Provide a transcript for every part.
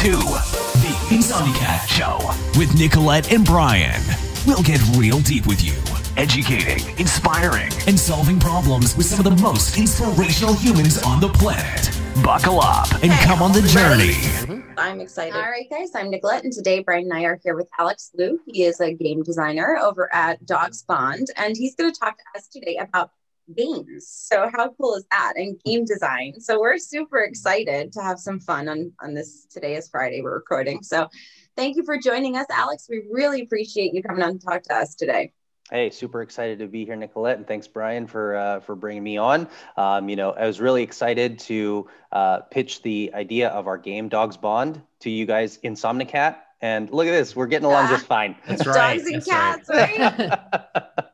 to The Insomnicat Show with Nicolette and Brian. We'll get real deep with you, educating, inspiring, and solving problems with some of the most inspirational humans on the planet. Buckle up and Okay, come on the journey. I'm excited. All right, guys, I'm Nicolette, and today Brian and I are here with Alex Lu. He is a game designer over at Dogs Bond, and he's going to talk to us today about games. So, how cool is that? And game design. So, we're super excited to have some fun on on this. Today is Friday. We're recording. So, thank you for joining us, Alex. We really appreciate you coming on to talk to us today. Hey, super excited to be here, Nicolette, and thanks, Brian, for uh, for bringing me on. Um, you know, I was really excited to uh, pitch the idea of our game Dogs Bond to you guys, Insomnicat, and look at this, we're getting along just fine. That's right. Dogs and That's cats, right?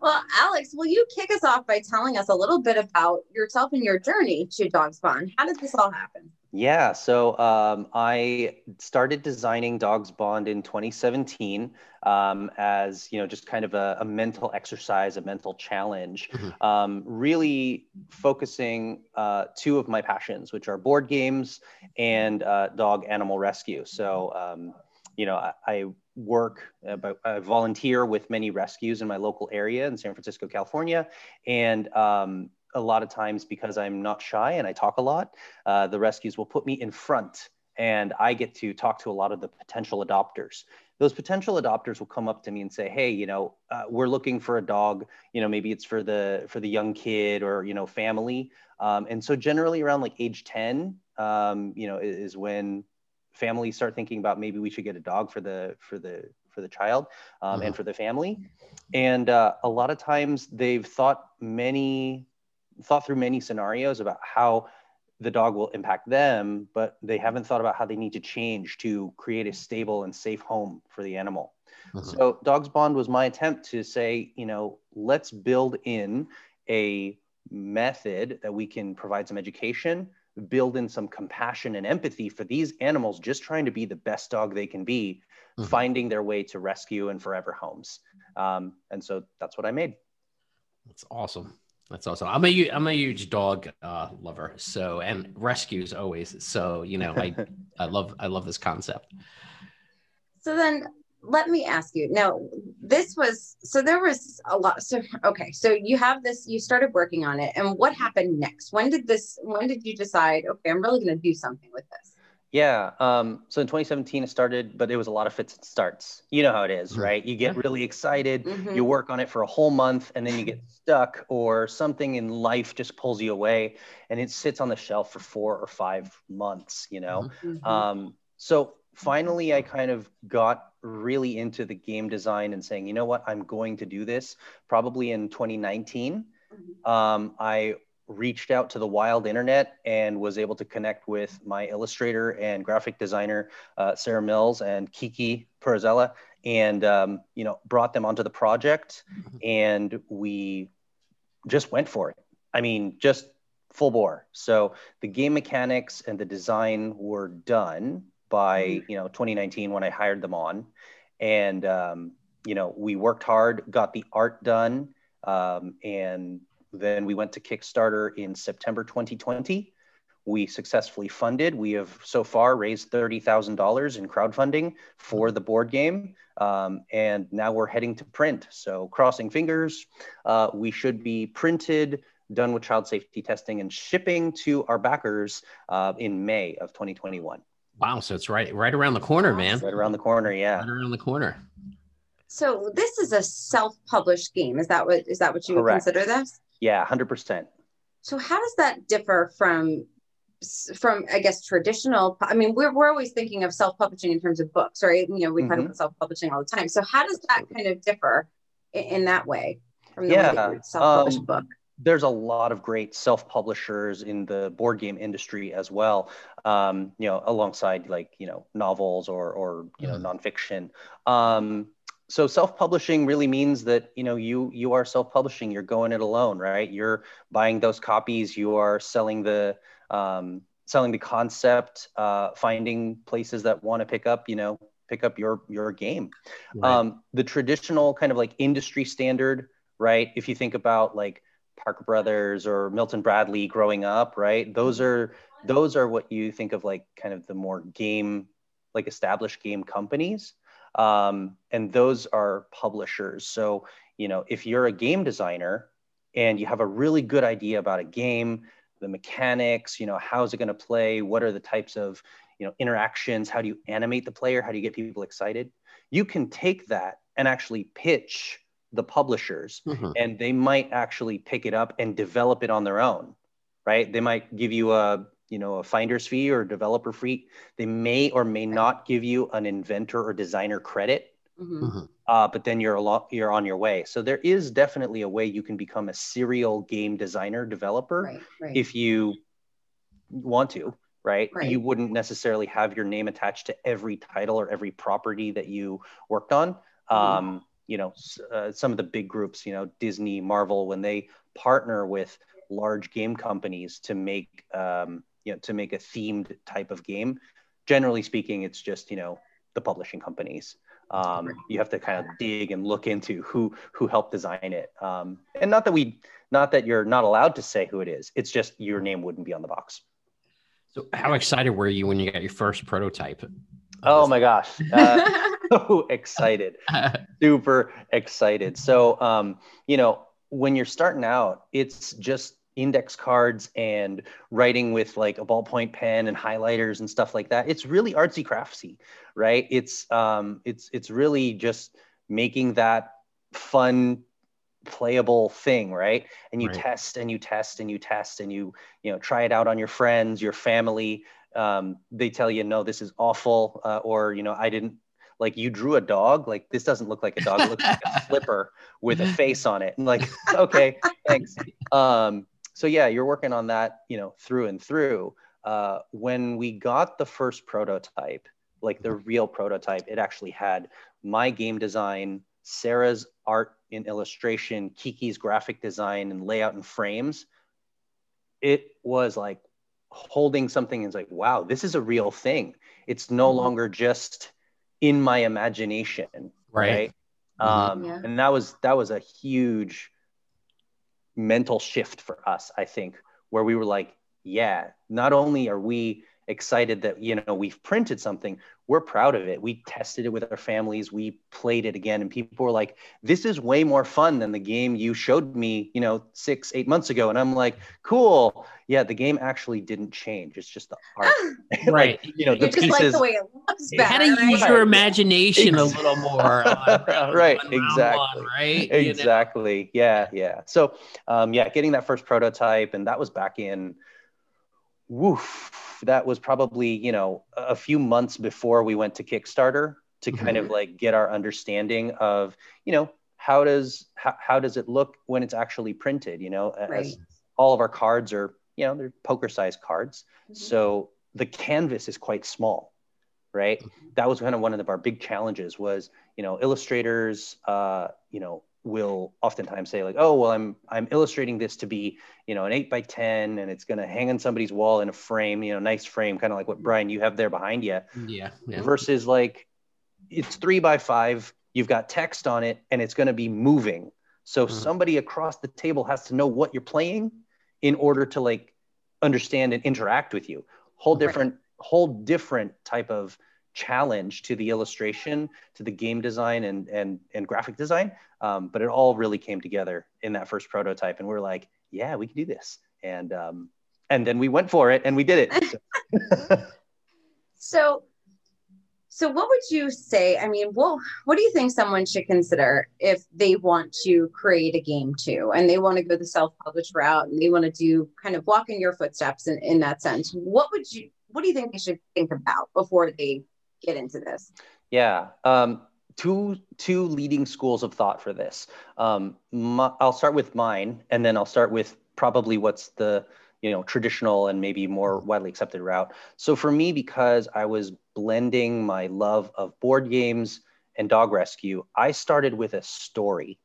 well, Alex, will you kick us off by telling us a little bit about yourself and your journey to Dogs Bond? How did this all happen? Yeah, so um, I started designing Dogs Bond in 2017 um, as you know, just kind of a, a mental exercise, a mental challenge. Mhm. Um, really focusing uh, two of my passions, which are board games and uh, dog animal rescue. So um, you know, I, I work, about, I volunteer with many rescues in my local area in San Francisco, California, and um, a lot of times because I'm not shy and I talk a lot, uh, the rescues will put me in front and I get to talk to a lot of the potential adopters. Those potential adopters will come up to me and say, "Hey, you know, uh, we're looking for a dog. You know, maybe it's for the for the young kid or you know family." Um, and so generally around like age 10, um, you know, is, is when families start thinking about maybe we should get a dog for the for the for the child um, and for the family. And uh, a lot of times they've thought many thought through many scenarios about how the dog will impact them, but they haven't thought about how they need to change to create a stable and safe home for the animal. Mhm. So, Dogs Bond was my attempt to say, you know, let's build in a method that we can provide some education, build in some compassion and empathy for these animals just trying to be the best dog they can be, Mhm. finding their way to rescue and forever homes. Um, and so that's what I made. That's awesome. That's awesome. I'm a hu- I'm a huge dog uh, lover. So and rescues always. So you know I I love I love this concept. So then let me ask you now this was so there was a lot so okay so you have this you started working on it and what happened next when did this when did you decide okay i'm really going to do something with this Yeah. Um, so in 2017, it started, but it was a lot of fits and starts. You know how it is, Mhm. right? You get really excited, Mhm. you work on it for a whole month, and then you get stuck, or something in life just pulls you away, and it sits on the shelf for four or five months, you know? Mhm. Um, so finally, I kind of got really into the game design and saying, you know what, I'm going to do this probably in 2019 Mhm. um, I reached out to the wild internet and was able to connect with my illustrator and graphic designer, uh, Sarah Mills and Kiki Perazella, and um, you know brought them onto the project, and we just went for it. I mean, just full bore. So the game mechanics and the design were done by you know 2019 when I hired them on, and um, you know we worked hard, got the art done, um, and then we went to Kickstarter in September 2020. We successfully funded. We have so far raised $30,000 in crowdfunding for the board game. Um, and now we're heading to print. So, crossing fingers, uh, we should be printed, done with child safety testing, and shipping to our backers uh, in May of 2021. Wow. So it's right right around the corner, man. Right around the corner. Yeah. Right around the corner. so this is a self-published game is that what is that what you would consider this Yeah, 100%. So how does that differ from from I guess traditional I mean we're we're always thinking of self-publishing in terms of books, right? You know, we talk Mhm. about self-publishing all the time. So how does that kind of differ in, in that way from the Yeah, way that you would self-publish a um, book? There's a lot of great self-publishers in the board game industry as well um, you know alongside like you know novels or or you know nonfiction. Um, so self-publishing really means that you know you you are self-publishing. You're going it alone right? You're buying those copies. You are selling the um, selling the concept uh, finding places that want to pick up you know pick up your your game. Right. um, the traditional kind of like industry standard right? If you think about like parker brothers or milton bradley growing up right those are those are what you think of like kind of the more game, like established game companies. Um, and those are publishers. So, you know, if you're a game designer and you have a really good idea about a game, the mechanics, you know, how's it going to play? What are the types of, you know, interactions? How do you animate the player? How do you get people excited? You can take that and actually pitch the publishers mm-hmm. and they might actually pick it up and develop it on their own right they might give you a you know a finder's fee or developer fee they may or may not give you an inventor or designer credit mm-hmm. mm-hmm. uh, but then you're a lot you're on your way so there is definitely a way you can become a serial game designer developer right, right. if you want to right? right? You wouldn't necessarily have your name attached to every title or every property that you worked on. Mm-hmm. Um, you know, uh, some of the big groups, you know, Disney, Marvel, when they partner with large game companies to make, um, you know, to make a themed type of game, generally speaking, it's just, you know, the publishing companies. Um, you have to kind of dig and look into who who helped design it. Um, and not that we, not that you're not allowed to say who it is. It's just your name wouldn't be on the box. So, how excited were you when you got your first prototype? Oh my gosh, uh, so excited, super excited. So, um, you know, when you're starting out, it's just index cards and writing with like a ballpoint pen and highlighters and stuff like that. It's really artsy craftsy, right? It's um, it's it's really just making that fun playable thing right and you right. test and you test and you test and you you know try it out on your friends your family um, they tell you no this is awful uh, or you know i didn't like you drew a dog? Like this doesn't look like a dog. It looks like a flipper with a face on it. And like okay thanks. Um, so yeah you're working on that you know through and through. Uh, when we got the first prototype like the real prototype it actually had my game design sarah's art in illustration, Kiki's graphic design and layout and frames, it was like holding something and it's like, wow, this is a real thing. It's no mm-hmm. longer just in my imagination. Right. right? Mm-hmm. Um, yeah. And that was that was a huge mental shift for us, I think, where we were like, yeah, not only are we excited that you know we've printed something. We're proud of it. We tested it with our families. We played it again. And people were like this is way more fun than the game you showed me you know six eight months ago. And i'm like cool. Yeah the game actually didn't change. It's just the art. Right like, you know the pieces Just like the way it looks better, how to right? use your imagination a little more right exactly one, right exactly you know? yeah yeah. So um yeah getting that first prototype and that was back in woof, that was probably, you know, a few months before we went to Kickstarter to mm-hmm. kind of like get our understanding of, you know, how does how, how does it look when it's actually printed, you know, right. as all of our cards are, you know, they're poker sized cards. Mm-hmm. So the canvas is quite small right mm-hmm. that was kind of one of the, our big challenges was you know illustrators uh, you know will oftentimes say like oh well i'm i'm illustrating this to be you know an 8 by 10 and it's going to hang on somebody's wall in a frame you know nice frame kind of like what brian you have there behind you yeah, yeah. versus like it's 3 by 5 you've got text on it and it's going to be moving so mm-hmm. somebody across the table has to know what you're playing in order to like understand and interact with you whole different right. whole different type of challenge to the illustration, to the game design and and and graphic design. Um, but it all really came together in that first prototype, and we are like, yeah, we can do this. And um, and then we went for it, and we did it. So. so, so what would you say? I mean, what what do you think someone should consider if they want to create a game too, and they want to go the self-published route, and they want to do kind of walk in your footsteps in, in that sense? What would you what do you think they should think about before they get into this? Yeah. Um, two two leading schools of thought for this. Um, my, I'll start with mine, and then I'll start with probably what's the you know traditional and maybe more widely accepted route. So for me, because I was blending my love of board games and dog rescue, I started with a story.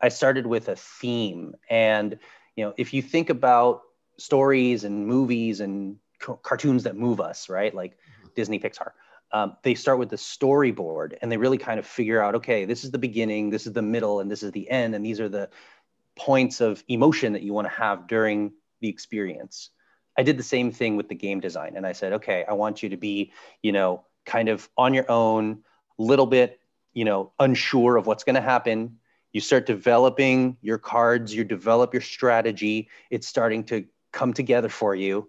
I started with a theme, and you know if you think about stories and movies and cartoons that move us, right? Like mm-hmm. Disney, Pixar um, they start with the storyboard and they really kind of figure out okay this is the beginning this is the middle and this is the end and these are the points of emotion that you want to have during the experience I did the same thing with the game design. And I said, okay, I want you to be, you know, kind of on your own, little bit, you know, unsure of what's going to happen. You start developing your cards, you develop your strategy. It's starting to come together for you.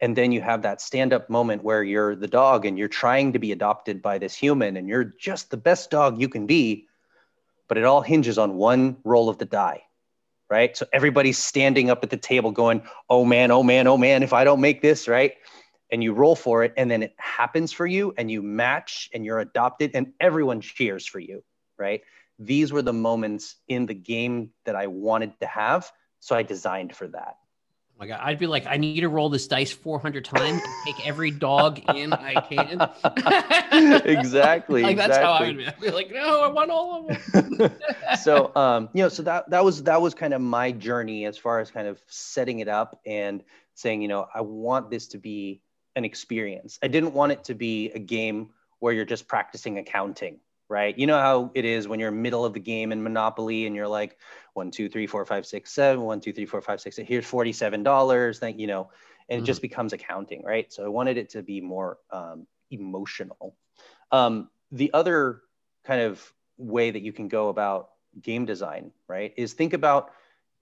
And then you have that stand up moment where you're the dog and you're trying to be adopted by this human and you're just the best dog you can be. But it all hinges on one roll of the die right? So everybody's standing up at the table going, oh man, oh man, oh man, if I don't make this, right? And you roll for it, and then it happens for you, and you match, and you're adopted, and everyone cheers for you, right? These were the moments in the game that I wanted to have. So I designed for that my god, I'd be like, I need to roll this dice 400 times and take every dog in I can. exactly. like that's exactly. how I would be. I'd be like, no, I want all of them. so, um, you know, so that that was that was kind of my journey as far as kind of setting it up and saying, you know, I want this to be an experience. I didn't want it to be a game where you're just practicing accounting right? You know how it is when you're middle of the game in Monopoly and you're like, one, two, three, four, five, six, seven, one, two, three, four, five, six, eight. Here's forty-seven dollars. Thank you know, and mm-hmm. it just becomes accounting, right? So I wanted it to be more um, emotional. Um, the other kind of way that you can go about game design, right, is think about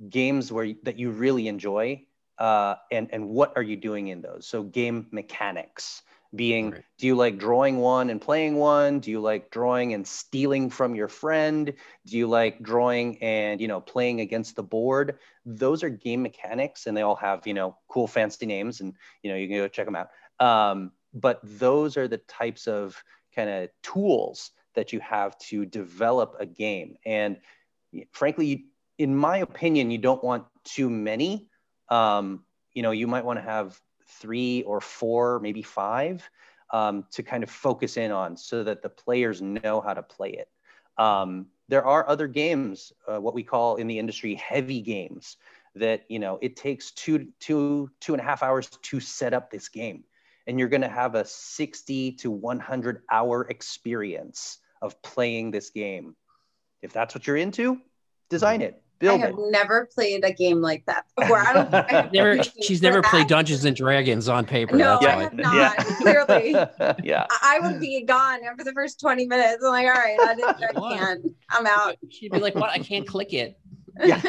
games where that you really enjoy, uh, and and what are you doing in those? So game mechanics being right. do you like drawing one and playing one? Do you like drawing and stealing from your friend? Do you like drawing and you know playing against the board? Those are game mechanics and they all have you know cool fancy names and you know you can go check them out. Um, but those are the types of kind of tools that you have to develop a game. And frankly in my opinion you don't want too many. Um, you know you might want to have three or four, maybe five, um, to kind of focus in on so that the players know how to play it. Um, there are other games, uh, what we call in the industry heavy games, that you know it takes two, two, two and a half hours to set up this game, and you're going to have a 60 to 100 hour experience of playing this game. If that's what you're into, design it Build I have it. never played a game like that before. I don't. I never, she's never that. played Dungeons and Dragons on paper. No, I have not. Yeah. Clearly, yeah. I, would be gone after the first twenty minutes. I'm like, all right, I, didn't, I can't. I'm out. She'd be like, "What? I can't click it." yeah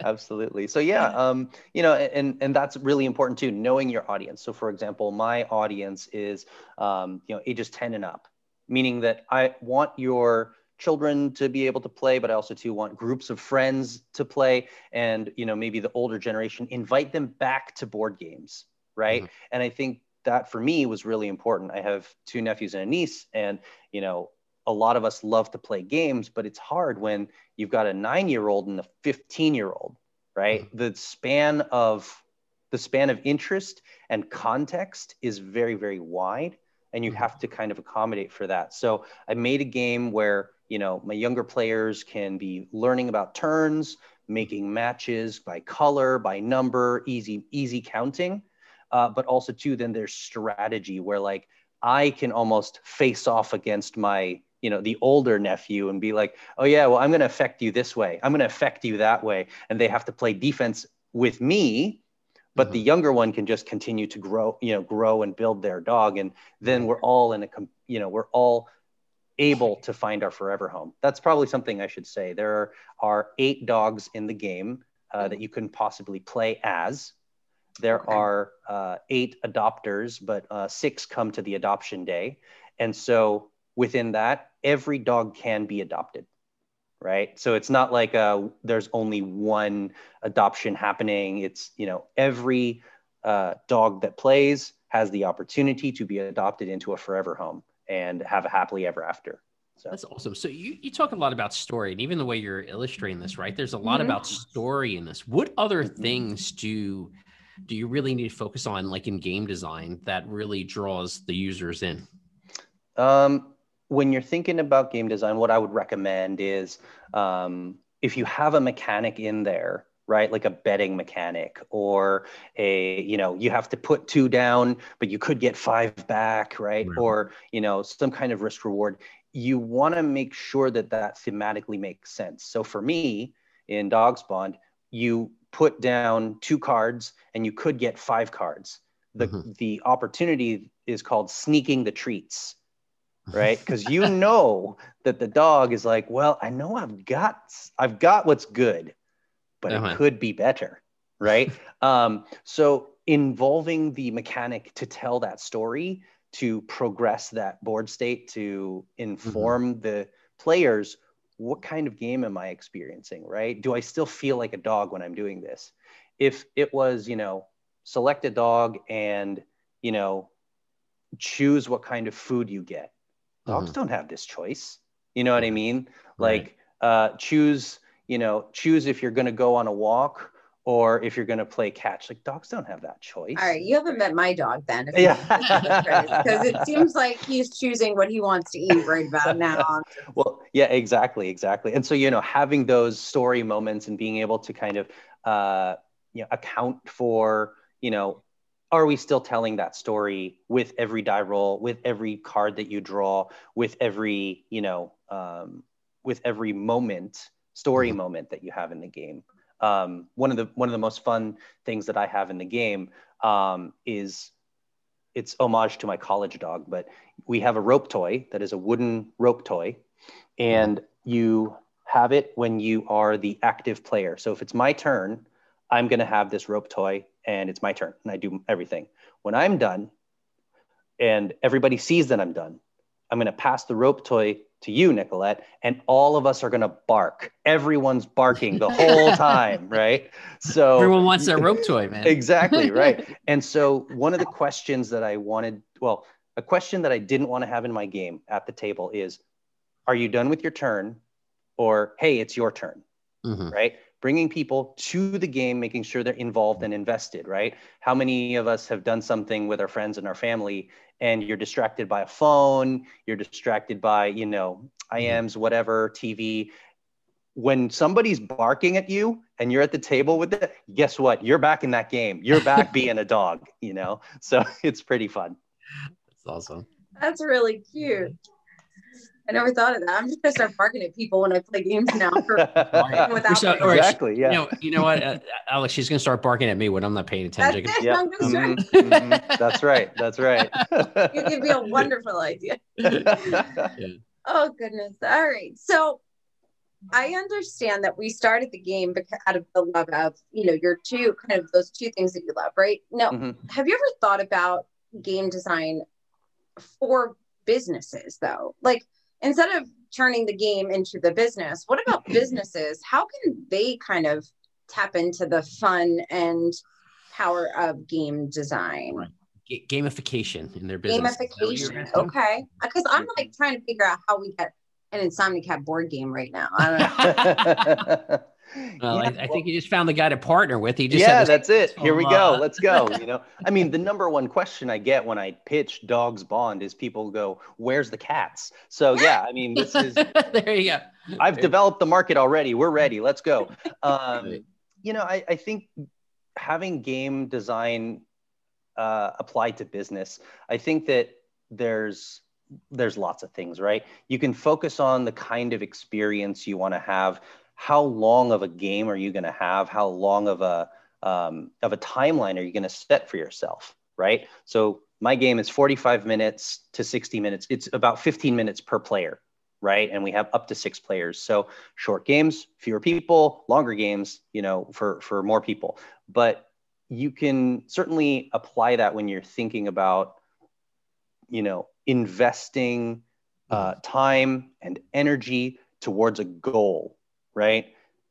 absolutely so yeah um you know and and that's really important too knowing your audience so for example my audience is um you know ages 10 and up meaning that i want your children to be able to play but i also too want groups of friends to play and you know maybe the older generation invite them back to board games right mm-hmm. and i think that for me was really important i have two nephews and a niece and you know a lot of us love to play games but it's hard when you've got a nine year old and a 15 year old right mm-hmm. the span of the span of interest and context is very very wide and you mm-hmm. have to kind of accommodate for that so i made a game where you know my younger players can be learning about turns making matches by color by number easy easy counting. Uh, but also too then there's strategy where like i can almost face off against my you know the older nephew and be like oh yeah well i'm going to affect you this way. I'm going to affect you that way. And they have to play defense with me but mm-hmm. the younger one can just continue to grow you know grow and build their dog. And then we're all in a you know we're all able to find our forever home. That's probably something I should say. There are eight dogs in the game uh, that you can possibly play as. There okay. are uh, eight adopters, but uh, six come to the adoption day. And so within that, every dog can be adopted, right? So it's not like uh, there's only one adoption happening. It's, you know, every uh, dog that plays has the opportunity to be adopted into a forever home and have a happily ever after. So that's awesome. So you, you talk a lot about story and even the way you're illustrating this, right? There's a lot mm-hmm. about story in this. What other mm-hmm. things do do you really need to focus on like in game design that really draws the users in? Um, when you're thinking about game design, what I would recommend is um, if you have a mechanic in there right like a betting mechanic or a you know you have to put two down but you could get five back right, right. or you know some kind of risk reward you want to make sure that that thematically makes sense so for me in dogs bond you put down two cards and you could get five cards. The, mm-hmm. the opportunity is called sneaking the treats, right? Because you know that the dog is like, well, I know I've got I've got what's good, but uh-huh. it could be better, right? um, so involving the mechanic to tell that story, to progress that board state, to inform mm-hmm. the players what kind of game am I experiencing, right? Do I still feel like a dog when I'm doing this? If it was, you know, select a dog and, you know, choose what kind of food you get. Dogs mm-hmm. don't have this choice. You know what I mean? Like, right. uh, choose, you know, choose if you're going to go on a walk or if you're going to play catch. Like dogs don't have that choice. All right, you haven't met my dog then. Yeah, because it seems like he's choosing what he wants to eat right about now. well, yeah, exactly, exactly. And so you know, having those story moments and being able to kind of uh, you know account for you know. Are we still telling that story with every die roll, with every card that you draw, with every, you know, um, with every moment, story mm-hmm. moment that you have in the game? um, one of the one of the most fun things that I have in the game um, is it's homage to my college dog, but we have a rope toy that is a wooden rope toy, and you have it when you are the active player. So if it's my turn, I'm going to have this rope toy, and it's my turn, and I do everything. When I'm done, and everybody sees that I'm done, I'm going to pass the rope toy to you, Nicolette, and all of us are going to bark. Everyone's barking the whole time, right? So everyone wants that rope toy, man. exactly, right. And so one of the questions that I wanted, well, a question that I didn't want to have in my game at the table is, are you done with your turn? Or, hey, it's your turn, mm-hmm. right? Bringing people to the game, making sure they're involved and invested, right? How many of us have done something with our friends and our family and you're distracted by a phone, you're distracted by, you know, IMs, mm-hmm. whatever, TV. When somebody's barking at you and you're at the table with it, guess what? You're back in that game. You're back being a dog, you know? So it's pretty fun. That's awesome. That's really cute. I never thought of that. I'm just gonna start barking at people when I play games now. For, without so, exactly, yeah. You know, you know what, uh, Alex? She's gonna start barking at me when I'm not paying attention. That's, yeah. mm-hmm. Mm-hmm. That's right. That's right. you give me a wonderful idea. yeah. Oh goodness! All right, so I understand that we started the game because out of the love of you know your two kind of those two things that you love, right? Now, mm-hmm. have you ever thought about game design for businesses though? Like instead of turning the game into the business, what about businesses? How can they kind of tap into the fun and power of game design? Right. G- gamification in their business. Gamification. Okay. Uh, because I'm like trying to figure out how we get an Insomnicat board game right now. I Well, yeah, I, I, think you just found the guy to partner with. He just yeah, that's it. Here we go. Let's go. You know, I mean, the number one question I get when I pitch Dogs Bond is people go, "Where's the cats?" So yeah, I mean, this is there you go. I've developed the market already. We're ready. Let's go. Um, you know, I, I think having game design uh, applied to business, I think that there's there's lots of things, right? You can focus on the kind of experience you want to have how long of a game are you going to have? How long of a um, of a timeline are you going to set for yourself? Right. So my game is 45 minutes to 60 minutes. It's about 15 minutes per player, right? And we have up to six players. So short games, fewer people, longer games, you know, for for more people. But you can certainly apply that when you're thinking about, you know, investing uh, time and energy towards a goal right?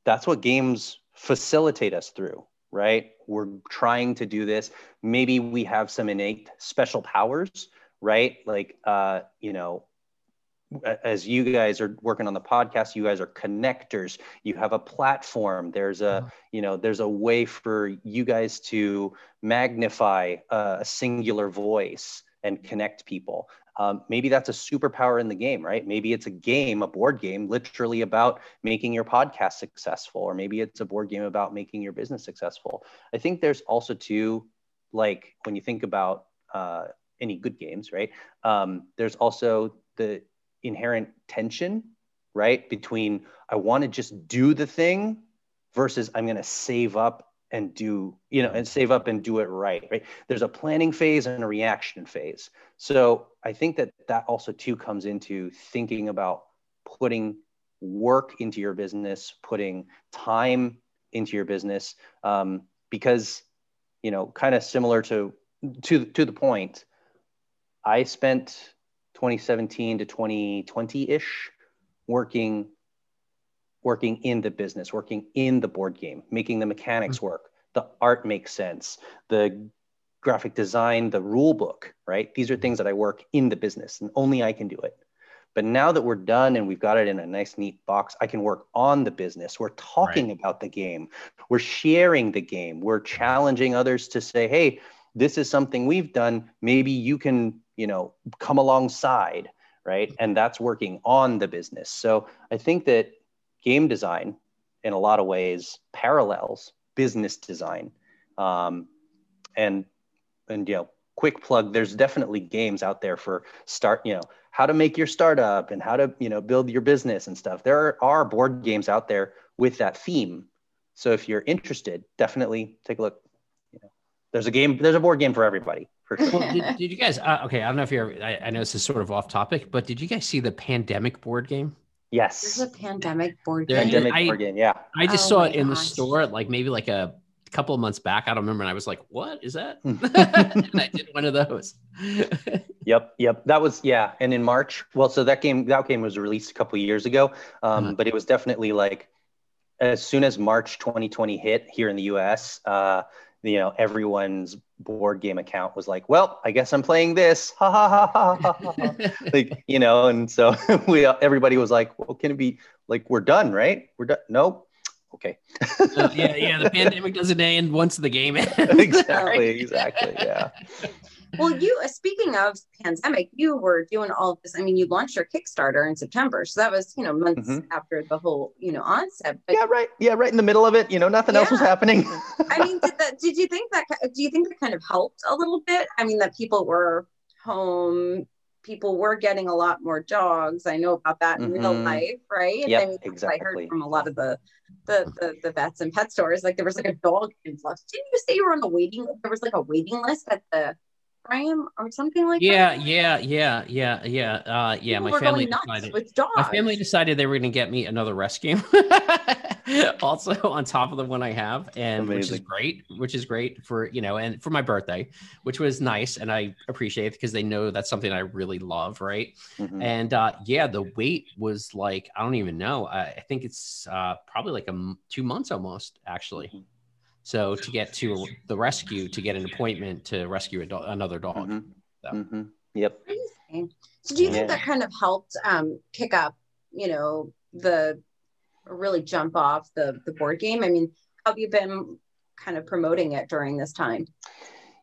That's what games facilitate us through, right? We're trying to do this. Maybe we have some innate special powers, right? Like, uh, you know, as you guys are working on the podcast you guys are connectors you have a platform there's a uh-huh. you know there's a way for you guys to magnify a singular voice and connect people um, maybe that's a superpower in the game, right? Maybe it's a game, a board game, literally about making your podcast successful, or maybe it's a board game about making your business successful. I think there's also too, like when you think about uh, any good games, right? Um, there's also the inherent tension, right, between I want to just do the thing versus I'm going to save up and do you know and save up and do it right right? There's a planning phase and a reaction phase. So i think that that also too comes into thinking about putting work into your business putting time into your business um, because you know kind of similar to to to the point i spent 2017 to 2020 ish working working in the business, working in the board game, making the mechanics mm-hmm. work, the art makes sense, the graphic design, the rule book, right? These are things that I work in the business and only I can do it. But now that we're done and we've got it in a nice, neat box, I can work on the business. We're talking right. about the game. We're sharing the game. We're challenging others to say, hey, this is something we've done. Maybe you can, you know, come alongside, right? And that's working on the business. So I think that game design in a lot of ways parallels business design. Um, and and you know quick plug there's definitely games out there for start you know how to make your startup and how to you know build your business and stuff. There are, board games out there with that theme. So if you're interested definitely take a look. There's a game there's a board game for everybody well, did, did, you guys uh, okay i don't know if you're I, I know this is sort of off topic but did you guys see the pandemic board game Yes. There's a pandemic board game. Pandemic I, board game, yeah. I just oh saw it in the store, like maybe like a couple of months back. I don't remember. And I was like, what is that? Hmm. and I did one of those. yep. Yep. That was, yeah. And in March, well, so that game, that game was released a couple years ago. Um, uh-huh. But it was definitely like, as soon as March 2020 hit here in the US, uh, you know, everyone's board game account was like, well, I guess I'm playing this. Ha ha ha ha ha. ha. like, you know, and so we everybody was like, well, can it be like we're done, right? We're done. Nope. Okay. uh, yeah, yeah. The pandemic doesn't end once the game ends. exactly, exactly. Yeah. Well, you uh, speaking of pandemic, you were doing all of this. I mean, you launched your Kickstarter in September, so that was you know months mm-hmm. after the whole you know onset. But, yeah, right. Yeah, right in the middle of it. You know, nothing yeah. else was happening. I mean, did that? Did you think that? Do you think that kind of helped a little bit? I mean, that people were home. People were getting a lot more dogs. I know about that in mm-hmm. real life, right? Yeah, I mean, exactly. I heard from a lot of the, the the the vets and pet stores, like there was like a dog influx. Didn't you say you were on the waiting? There was like a waiting list at the Graham or something like yeah, that. Yeah, yeah, yeah, yeah, uh, yeah. People my family decided. My family decided they were going to get me another rescue. also on top of the one I have, and Amazing. which is great, which is great for you know, and for my birthday, which was nice, and I appreciate it because they know that's something I really love, right? Mm-hmm. And uh, yeah, the wait was like I don't even know. I, I think it's uh, probably like a two months almost, actually. Mm-hmm. So to get to the rescue, to get an appointment to rescue do- another dog. Mm-hmm. So. Mm-hmm. Yep. So do you think that kind of helped um, kick up, you know, the really jump off the the board game? I mean, how have you been kind of promoting it during this time?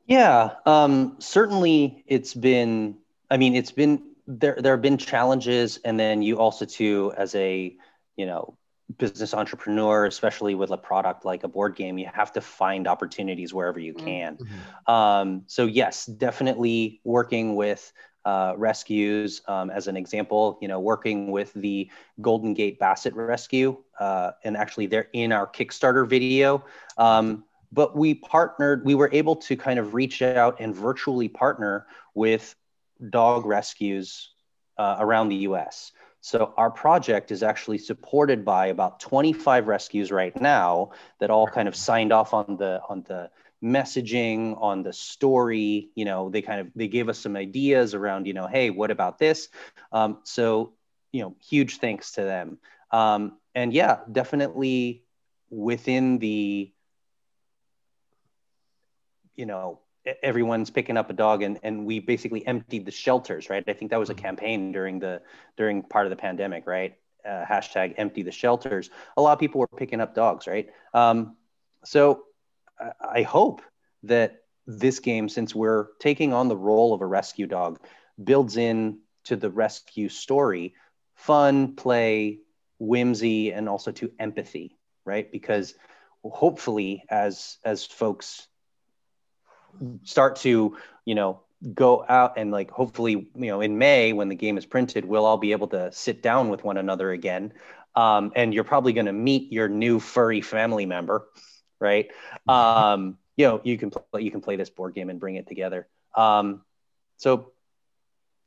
Yeah, um, certainly it's been. I mean, it's been there. There have been challenges, and then you also too, as a you know business entrepreneur, especially with a product like a board game, you have to find opportunities wherever you mm-hmm. can. Mm-hmm. Um, so yes, definitely working with uh, rescues um, as an example, you know, working with the Golden Gate Basset Rescue, uh, and actually they're in our Kickstarter video. Um, but we partnered, we were able to kind of reach out and virtually partner with dog rescues uh, around the US. So our project is actually supported by about 25 rescues right now that all kind of signed off on the on the messaging on the story you know they kind of they gave us some ideas around you know hey what about this? Um, so you know huge thanks to them. Um, and yeah definitely within the you know everyone's picking up a dog and, and we basically emptied the shelters right? I think that was a mm-hmm. campaign during the during part of the pandemic right? Uh, hashtag empty the shelters. A lot of people were picking up dogs right? Um, so I, I hope that this game since we're taking on the role of a rescue dog builds in to the rescue story fun play whimsy and also to empathy right? Because hopefully as as folks start to you know go out and like hopefully you know in may when the game is printed we'll all be able to sit down with one another again um, and you're probably going to meet your new furry family member right? Um, you know, you can play you can play this board game and bring it together. Um, so,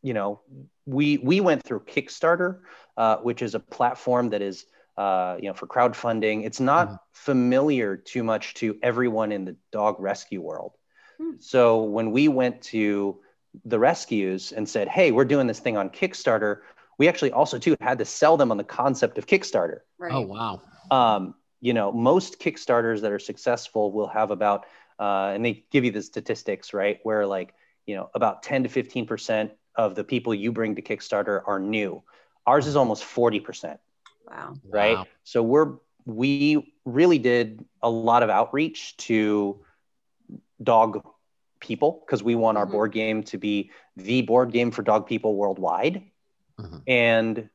you know, we we went through Kickstarter, uh, which is a platform that is uh, you know for crowdfunding. It's not mm-hmm. familiar too much to everyone in the dog rescue world. Mm. So when we went to the rescues and said, "Hey, we're doing this thing on Kickstarter," we actually also too had to sell them on the concept of Kickstarter. Right. Oh wow. Um, you know, most Kickstarters that are successful will have about, uh, and they give you the statistics, right? Where like, you know, about 10 to 15% of the people you bring to Kickstarter are new. Ours is almost 40%. Wow. Right. Wow. So we're, we really did a lot of outreach to dog people because we want our mm-hmm. board game to be the board game for dog people worldwide. Mm-hmm. And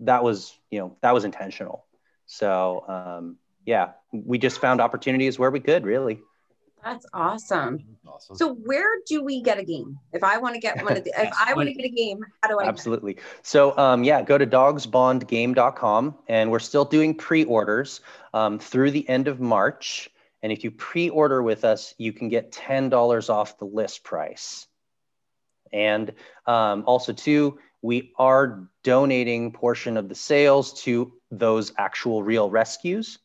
that was, you know, that was intentional. So um, yeah, we just found opportunities where we could really. That's awesome. awesome. So where do we get a game? If I want to get one of the, if I want to get a game, how do I? Absolutely. So um, yeah, go to dogsbondgame.com and we're still doing pre-orders um, through the end of March. And if you pre-order with us, you can get $10 off the list price. And um, also too, we are donating portion of the sales to those actual real rescues.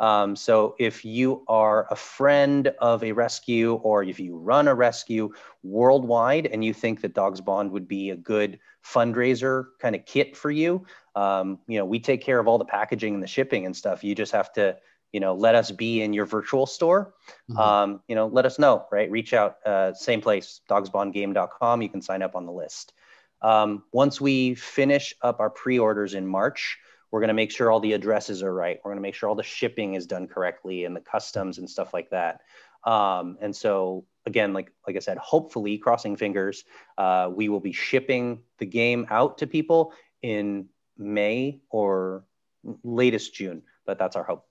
Um, so if you are a friend of a rescue or if you run a rescue worldwide and you think that Dogs Bond would be a good fundraiser kind of kit for you, um, you know, we take care of all the packaging and the shipping and stuff. You just have to, you know, let us be in your virtual store. Mm-hmm. Um, you know, let us know, right? Reach out, uh, same place, dogsbondgame.com. You can sign up on the list. Um, once we finish up our pre-orders in March, we're going to make sure all the addresses are right. We're going to make sure all the shipping is done correctly and the customs and stuff like that. Um, and so again, like like I said, hopefully, crossing fingers, uh, we will be shipping the game out to people in May or latest June. But that's our hope.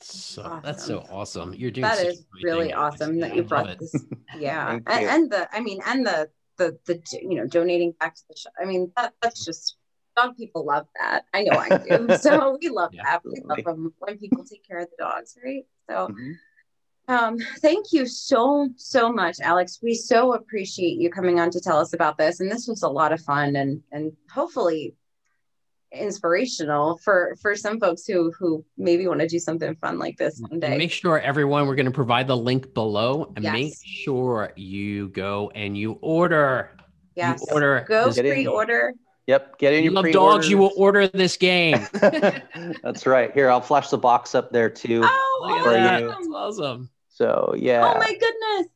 So awesome. that's so awesome. You're doing that is really awesome that you brought this. Yeah, and, and, the I mean, and the the the you know donating back to the show. I mean, that that's just dog people love that. I know I do. so we love yeah, that. We love them when people take care of the dogs, right? So mm-hmm. um, thank you so, so much, Alex. We so appreciate you coming on to tell us about this. And this was a lot of fun and and hopefully inspirational for for some folks who who maybe want to do something fun like this one day. Make sure everyone we're going to provide the link below and yes. make sure you go and you order. Yes. You order. Go pre-order. Yep, get in you your love dogs. You will order this game. That's right. Here, I'll flash the box up there too. Oh, for awesome. You. That's awesome. So yeah. Oh my goodness.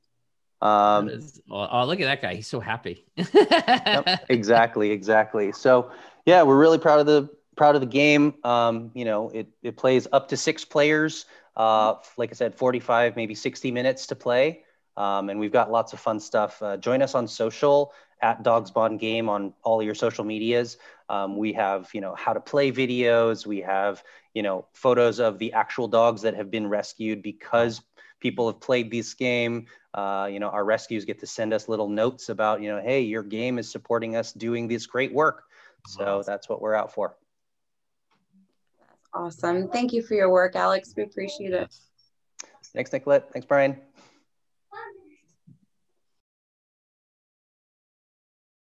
Um, is, oh, oh, look at that guy. He's so happy. yep, exactly, exactly. So yeah, we're really proud of the proud of the game. Um, you know, it it plays up to six players. Uh, like I said, 45, maybe 60 minutes to play. Um, and we've got lots of fun stuff. Uh, join us on social at Dogs Bond Game on all your social medias. Um, we have, you know, how to play videos. We have, you know, photos of the actual dogs that have been rescued because people have played this game. Uh, you know, our rescues get to send us little notes about, you know, hey, your game is supporting us doing this great work. So that's what we're out for. That's awesome. Thank you for your work, Alex. We appreciate it. Thanks, Nicolette. Thanks, Brian.